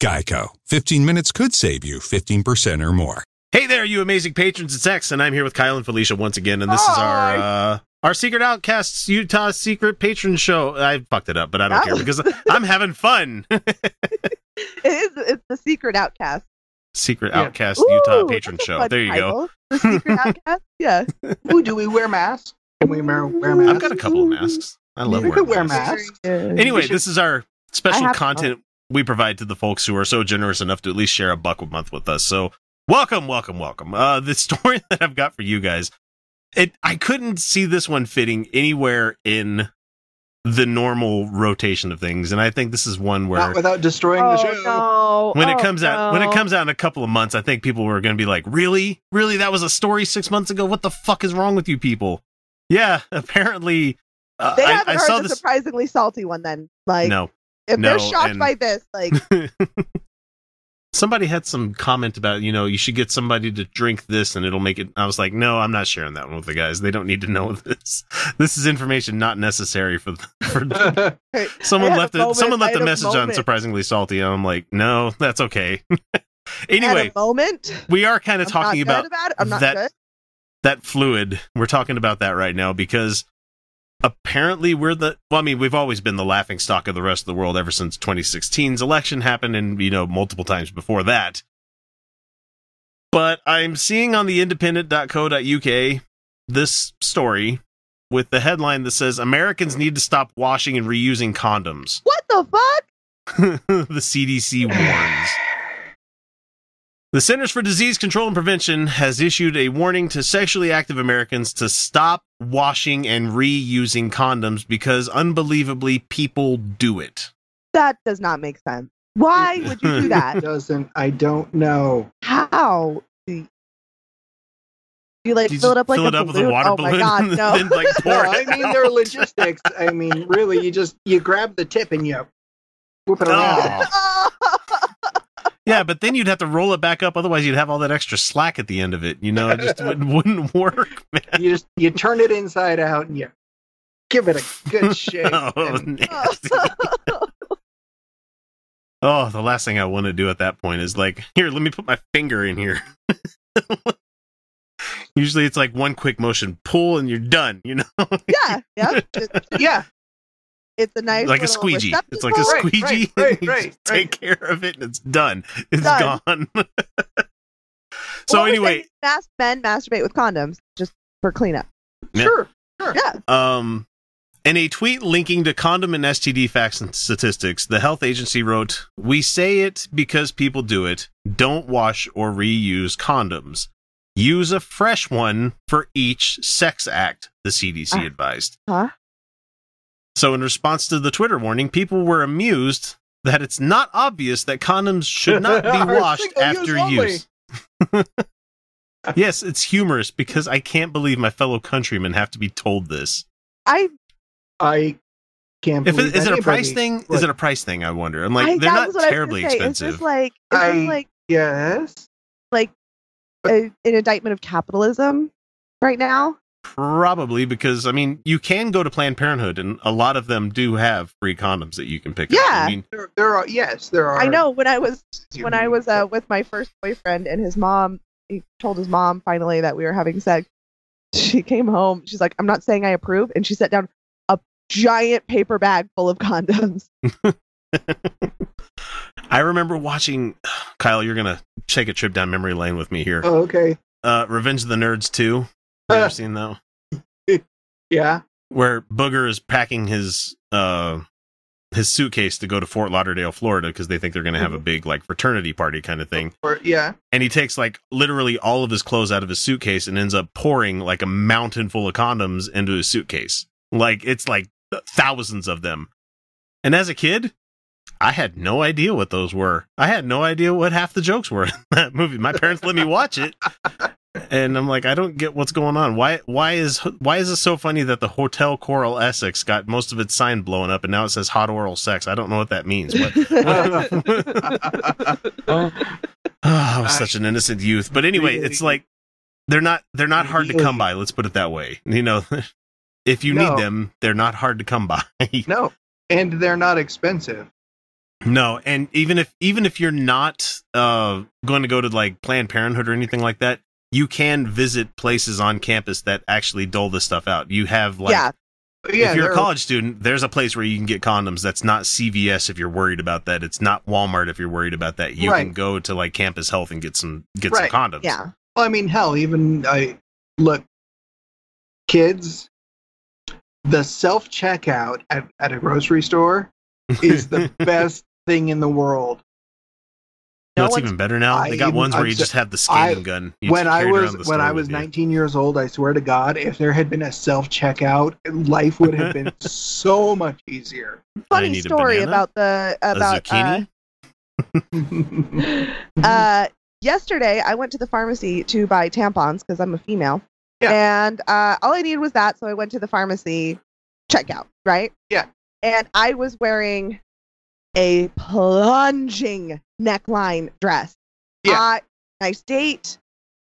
Geico. 15 minutes could save you 15% or more. Hey there, you amazing patrons. It's X, and I'm here with Kyle and Felicia once again, and this is our uh, our Secret Outcasts Utah Secret Patron Show. I fucked it up, but I don't That care because I'm having fun. It is. It's the secret outcast. Secret Yeah. Outcast Utah Patron Show. There you go. The secret outcast. Yeah. Ooh, do we wear masks? Can we wear, wear masks? I've got a couple of masks. I love We wearing could wear masks. masks. Anyway, should- this is our special content we provide to the folks who are so generous enough to at least share a buck a month with us. So, welcome, welcome, welcome. Uh, the story that I've got for you guys, it I couldn't see this one fitting anywhere in the normal rotation of things, and I think this is one where Not without destroying the show. Oh, no. when it Oh, comes out when it comes out in a couple of months, I think people were going to be like, "Really, really? That was a story six months ago. What the fuck is wrong with you people?" Yeah, apparently. Uh, They I, haven't I heard saw the this. surprisingly salty one. Then, like, no, if no, they're shocked and- by this, like, somebody had some comment about you know you should get somebody to drink this and it'll make it i was like no i'm not sharing that one with the guys. They don't need to know this. This is information not necessary for for someone left a it moment- someone left a had a message on surprisingly salty and i'm like no that's okay. Anyway a moment, we are kind of I'm talking not about about it. I'm not that good. that fluid. We're talking about that right now because apparently we're the well i mean we've always been the laughing stock of the rest of the world ever since 2016's election happened and you know multiple times before that but i'm seeing on the independent.co.uk this story with the headline that says americans need to stop washing and reusing condoms What the fuck? the CDC warns. The Centers for Disease Control and Prevention has issued a warning to sexually active Americans to stop washing and reusing condoms because unbelievably people do it. That does not make sense. Why would you do that? Doesn't I don't know. How? Do you like you fill it up like fill a it up with a balloon? water oh balloon my god, no! then, like, pour No, I it? mean there are logistics. I mean, really, you just you grab the tip and you whip it around. Oh. Yeah, but then you'd have to roll it back up. Otherwise, you'd have all that extra slack at the end of it. You know, it just wouldn't, wouldn't work, man. You just you turn it inside out and you give it a good shake. Oh, and- Oh, the last thing I want to do at that point is like, here, let me put my finger in here. Usually it's like one quick motion, pull, and you're done, you know? yeah, yeah. Just- yeah, It's a nice like a squeegee. It's like a receptacle. Right, squeegee. right, right, right, take care of it and it's done. It's Done. gone. so Or we anyway, say mas- men masturbate with condoms just for cleanup. Yeah. sure, sure. Yeah, Um, in a tweet linking to condom and STD facts and statistics, the health agency wrote, We say it because people do it. Don't wash or reuse condoms. Use a fresh one for each sex act, the CDC Ah. advised. Huh? So, in response to the Twitter warning, people were amused that it's not obvious that condoms should not be washed after use. yes, it's humorous because I can't believe my fellow countrymen have to be told this. I. I can't. If believe it, is it a price anybody thing? Is it a price thing? I wonder. I'm like, I, they're not was what I was terribly gonna. Is expensive. like? Is I- this like Yes, like a, an indictment of capitalism right now? Probably because I mean you can go to Planned Parenthood and a lot of them do have free condoms that you can pick yeah. up. I mean, there, there, are yes, there are. I know when I was when I was uh, with my first boyfriend and his mom, he told his mom finally that we were having sex. She came home. She's like, "I'm not saying I approve," and she set down a giant paper bag full of condoms. I remember watching Kyle. You're gonna take a trip down memory lane with me here. Oh, okay. Uh, Revenge of the Nerds 2 ever seen though? Yeah. Where Booger is packing his uh his suitcase to go to Fort Lauderdale, Florida, because they think they're gonna have a big like fraternity party kind of thing. Or yeah. and he takes like literally all of his clothes out of his suitcase and ends up pouring like a mountain full of condoms into his suitcase. Like it's like thousands of them. And as a kid, I had no idea what those were. I had no idea what half the jokes were in that movie. My parents let me watch it, and I'm like, I don't get what's going on. Why? Why is why is it so funny that the Hotel Coral Essex got most of its sign blown up, and now it says hot oral sex? I don't know what that means. What, oh, I was such an innocent youth. But anyway, it's like they're not they're not hard to come by. Let's put it that way. You know, if you No. need them, they're not hard to come by. no, and they're not expensive. No, and even if even if you're not uh going to go to like Planned Parenthood or anything like that, you can visit places on campus that actually dole this stuff out. You have like yeah, Yeah, if you're a college student, there's a place where you can get condoms. That's not CVS if you're worried about that. It's not Walmart if you're worried about that. You can go to like Campus Health and get some get Right. some condoms. yeah. Well, I mean, hell, even I look, kids, the self checkout at, at a grocery store is the best thing in the world. No, No it's even better now. I they got even- ones where I'm you so- just have the skating I- gun. You when I was when I was with you. 19 years old, I swear to God, if there had been a self checkout, life would have been so much easier. Funny story banana, about the a about uh, uh yesterday I went to the pharmacy to buy tampons because I'm a female. Yeah. And uh all I needed was that, so I went to the pharmacy checkout, right? Yeah. And I was wearing a plunging neckline dress. Yeah. Uh, nice date,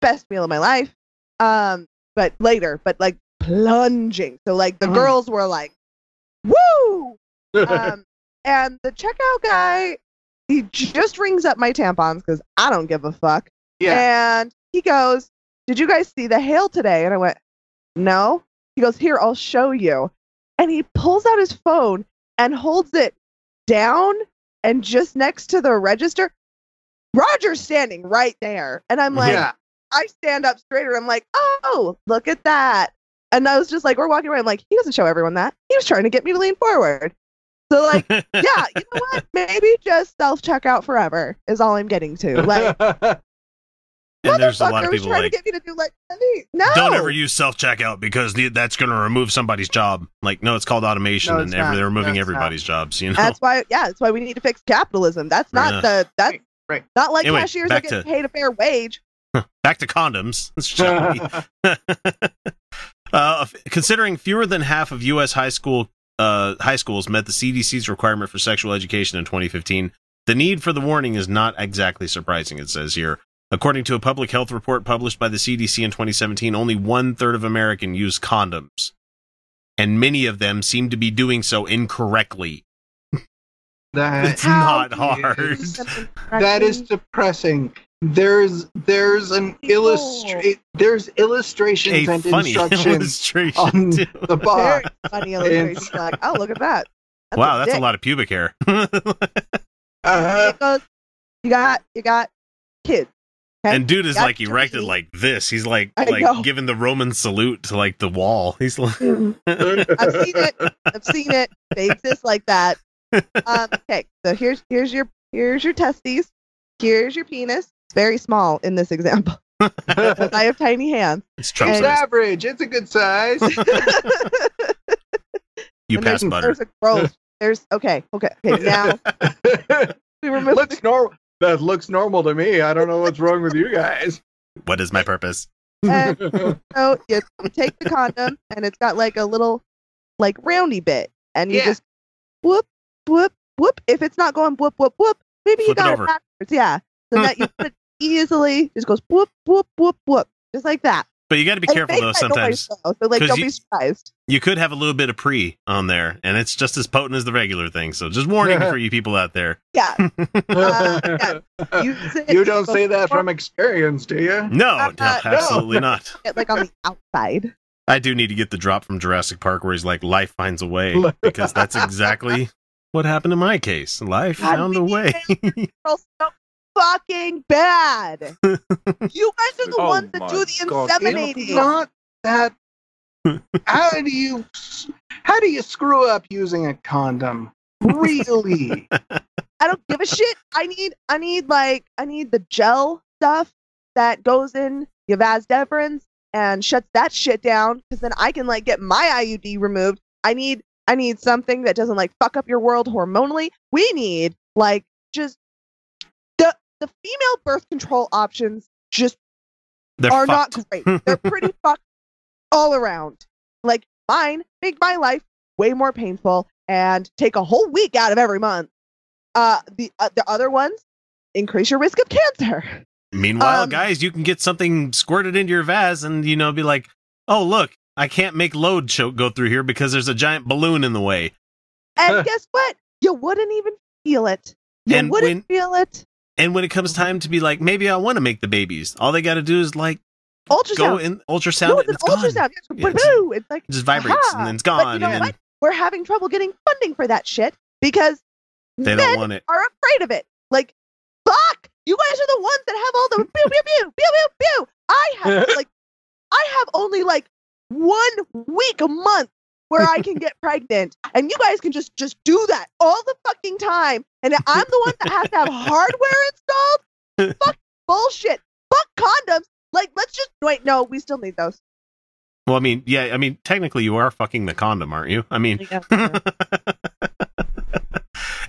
best meal of my life. Um, but later, but like plunging. So like the Mhm. girls were like, woo! um, and the checkout guy, he just rings up my tampons because I don't give a fuck. yeah. And he goes, Did you guys see the hail today? And I went, No. He goes, Here, I'll show you. And he pulls out his phone and holds it down and just next to the register. Roger's standing right there. And I'm like, yeah. I stand up straighter. I'm like, Oh, look at that. And I was just like, We're walking around. I'm like, He doesn't show everyone that. He was trying to get me to lean forward. So, like, yeah, you know what? Maybe just self checkout forever is all I'm getting to. Like, and there's a lot of people trying like to get me to do like no. don't ever use self checkout because the- that's going to remove somebody's job. Like, no, it's called automation, No, and every, they're removing No, it's not. everybody's jobs. You know, That's why, yeah, that's why we need to fix capitalism. That's not Yeah. the that's Right, right. not like Anyway, cashiers are getting to- paid a fair wage. back to condoms. uh, considering fewer than half of U.S. high school uh, high schools met the CDC's requirement for sexual education in 2015, the need for the warning is not exactly surprising. It says here. According to a public health report published by the CDC in 2017, only one third of Americans use condoms, and many of them seem to be doing so incorrectly. That's not hard. that is depressing. There's there's an illustrate there's illustrations A and funny instructions illustration. on too. the very funny illustration. like, oh, look at that. wow, that's a lot of pubic hair. Uh, It goes, you got you got kids. Okay? And dude is Got like erected Germany. like this. He's like I like know. giving the Roman salute to like the wall. He's like I've seen it. I've seen it. They exist like that. Um, okay, so here's here's your here's your testes. Here's your penis. It's very small in this example. I have tiny hands. it's it's And- average. It's a good size. You And pass there's, butter. There's a growth. There's okay, okay, okay. Now we remove looks normal. That looks normal to me. I don't know what's wrong with you guys. What is my purpose? Uh, and so you, you take the condom and it's got like a little like roundy bit and you Yeah. just whoop whoop whoop if it's not going whoop whoop whoop maybe you Flip it got it, over. backwards yeah so that you put it easily just goes whoop whoop whoop whoop just like that But you got to be And careful though. Sometimes though, so like 'Cause don't you- be surprised you could have a little bit of pre on there, and it's just as potent as the regular thing. So just warning for you people out there. yeah Uh, use it you don't say that from experience, do you? No, Uh, no, no. absolutely not. like on the outside I do need to get the drop from Jurassic Park where he's like, "Life finds a way," because that's exactly what happened in my case. Life God, found a we way. Girls so fucking bad you guys are the Oh ones that do the God. It's inseminating not that. How do you how do you screw up using a condom? Really? I don't give a shit. I need I need like I need the gel stuff that goes in your vas deferens and shuts that shit down because then I can like get my IUD removed. I need I need something that doesn't like fuck up your world hormonally. We need Like just the female birth control options just They're are fucked. not great. They're pretty fucked all around. Like mine make my life way more painful and take a whole week out of every month. Uh, the uh, the other ones increase your risk of cancer. Meanwhile, Um, guys, you can get something squirted into your vase and, you know, be like, oh, look, I can't make load show- go through here because there's a giant balloon in the way. And guess what? You wouldn't even feel it. You And wouldn't feel it. And when it comes mm-hmm. time to be like, maybe I want to make the babies, all they got to do is like Ultrasound. go in ultrasound no, and it's it's an gone. ultrasound. It's, Yeah, it's- like It just vibrates aha. and then it's But gone. you know and then what? We're having trouble getting funding for that shit because they men don't want it. are afraid of it. Like, fuck! You guys are the ones that have all the pew pew pew pew pew pew. I have like, I have only like one week a month where I can get pregnant, and you guys can just just do that all the fucking time, and I'm the one that has to have hardware installed. Fuck bullshit. Fuck condoms. Like, let's just wait. No, we still need those. Well, I mean, yeah, I mean, technically you are fucking the condom, aren't you? I mean,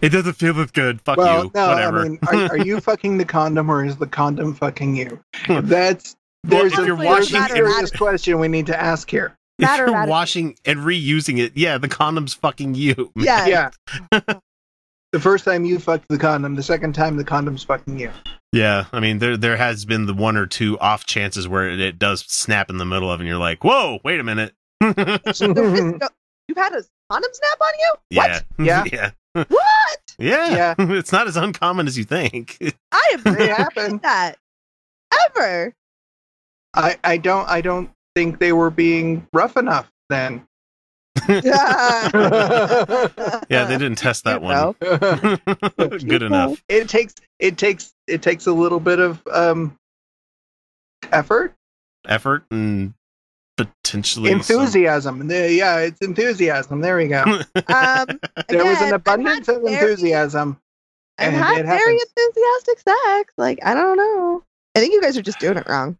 it doesn't feel as good. Fuck well, you. no, Whatever. I mean, are, are you fucking the condom or is the condom fucking you? Hmm. That's Well, there's if a you're very washing Matter, serious question we need to ask here. If matter of you're attitude. washing and reusing it, yeah, the condom's fucking you. Yeah. Yeah. the first time you fucked the condom, the second time the condom's fucking you. Yeah, I mean, there there has been the one or two off chances where it, it does snap in the middle of, and you're like, "Whoa, wait a minute." The risk You've had a condom snap on you? yeah, Yeah. yeah, What? yeah, it's not as uncommon as you think. I have It never happened. seen that ever. I, I don't I don't think they were being rough enough then. yeah, they didn't test that You one. know. Good enough. it takes it takes it takes a little bit of um effort Effort and potentially enthusiasm The- yeah it's enthusiasm there we go some- Um, there was an abundance of had very- enthusiasm I've and had it very happens. enthusiastic sex. Like I don't know. I think you guys are just doing it wrong.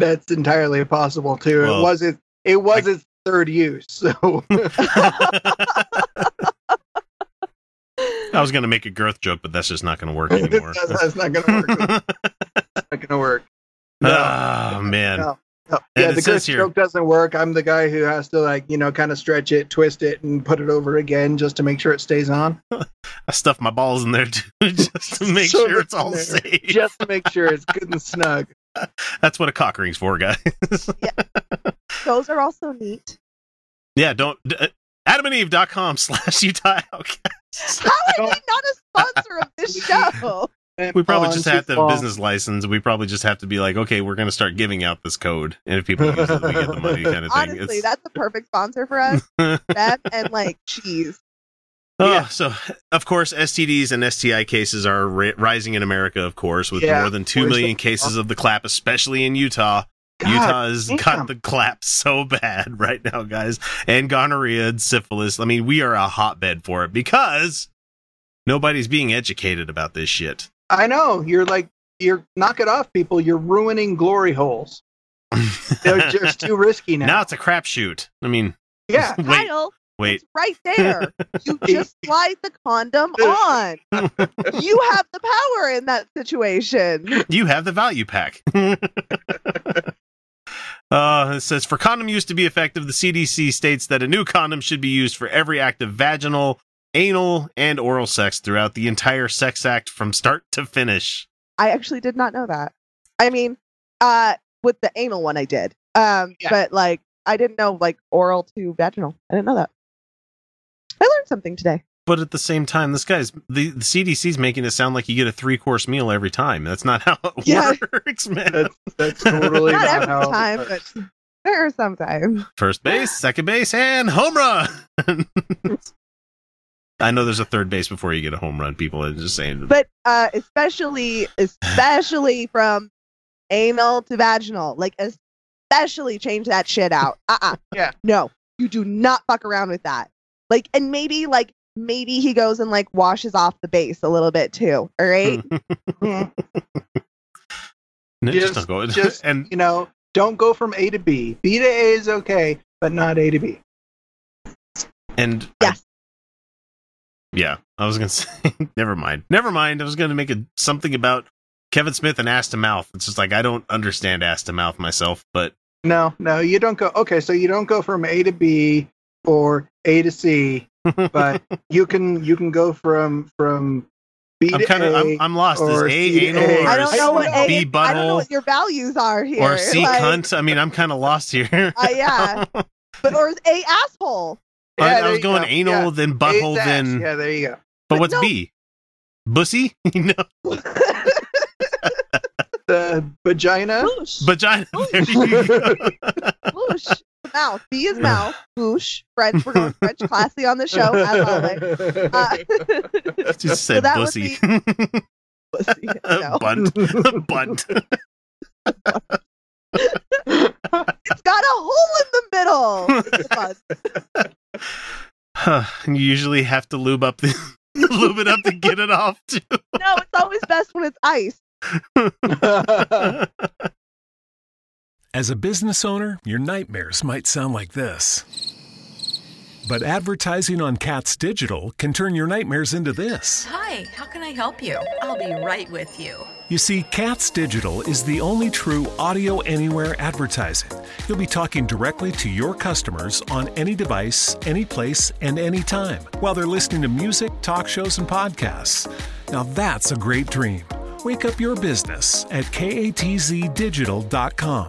That's entirely possible too Well, it was it it was its third use so I was gonna make a girth joke, but that's just not gonna work anymore. that's, that's not gonna work not gonna work oh man, No. No. Yeah the girth stroke doesn't work i'm the guy who has to like you know kind of stretch it twist it and put it over again just to make sure it stays on I stuff my balls in there too, just to make So sure it's all there. safe. just to make sure it's good and snug That's what a cock ring's for, guys. Those are also neat. yeah, don't. D- uh, AdamandEve.com slash Utah Outcast. How are they not a sponsor of this show? We probably just have to have a business license. We probably just have to be like, okay, we're going to start giving out this code, and if people use it, we get the money, kind of thing. Honestly, that's the perfect sponsor for us. That and like cheese. Oh, Yeah. so of course, STDs and STI cases are ri- rising in America, of course, with Yeah, more than two where's million the- cases of the clap, especially in Utah. God Utah has damn. got the clap so bad right now, guys, and gonorrhea and syphilis. I mean, we are a hotbed for it because nobody's being educated about this shit. I know. You're like, you're knock it off, people. You're ruining glory holes. They're just too risky now. now it's a crapshoot. I mean, yeah. wait, Kyle, wait. it's right there. You just slide the condom on. You have the power in that situation. You have the value pack. Uh, it says for condom use to be effective, the CDC states that a new condom should be used for every act of vaginal, anal, and oral sex throughout the entire sex act from start to finish. I actually did not know that. I mean, uh, with the anal one, I did. Um, Yeah. but like, I didn't know like oral to vaginal. I didn't know that. I learned something today. But at the same time, this guy's the, the CDC's making it sound like you get a three course meal every time. That's not how it Yeah. works, man. That's that's totally Not not, every how. time, but there are some times. First base, second base, and home run. I know there's a third base before you get a home run. People are just saying. But uh, especially, especially from anal to vaginal, like especially change that shit out. Uh uh Yeah. No, you do not fuck around with that. Like, and maybe like maybe he goes and like washes off the base a little bit too. All right. No, just, Just- don't go. just and you know, don't go from A to B. B to A is okay, but not A to B. and Yes. yeah, I was gonna say, never mind, never mind. I was gonna make a something about Kevin Smith and ass to mouth. It's just like I don't understand ass to mouth myself, but No, no, you don't go. Okay, so you don't go from A to B or A to C, but you can you can go from from B I'm to kind of A. I'm, I'm lost. Is or A C to anal A. or I don't know what C- A, B I don't know what your values are here. or C Like, cunt? I mean, I'm kind of lost here. Uh, yeah. But or is A asshole. Yeah, I, I was going go. anal, Yeah. then A's butthole, ass. then. yeah, there you go. But But what's no. B? Bussy? no, The vagina. Boosh. vagina. There you go. Boosh. Mouth. B is mouth. Boosh. French. We're going French classy on the show as always. Uh, Just said that would bussy. pussy. No. Bunt. Bunt. It's got a hole in the middle. Huh, you usually have to lube up the lube it up to get it off too. No, it's always best when it's ice. As a business owner, your nightmares might sound like this. But advertising on Katz Digital can turn your nightmares into this. Hi, how can I help you? I'll be right with you. You see, Katz Digital is the only true audio anywhere advertising. You'll be talking directly to your customers on any device, any place, and any time while they're listening to music, talk shows, and podcasts. Now that's a great dream. Wake up your business at katzdigital.com.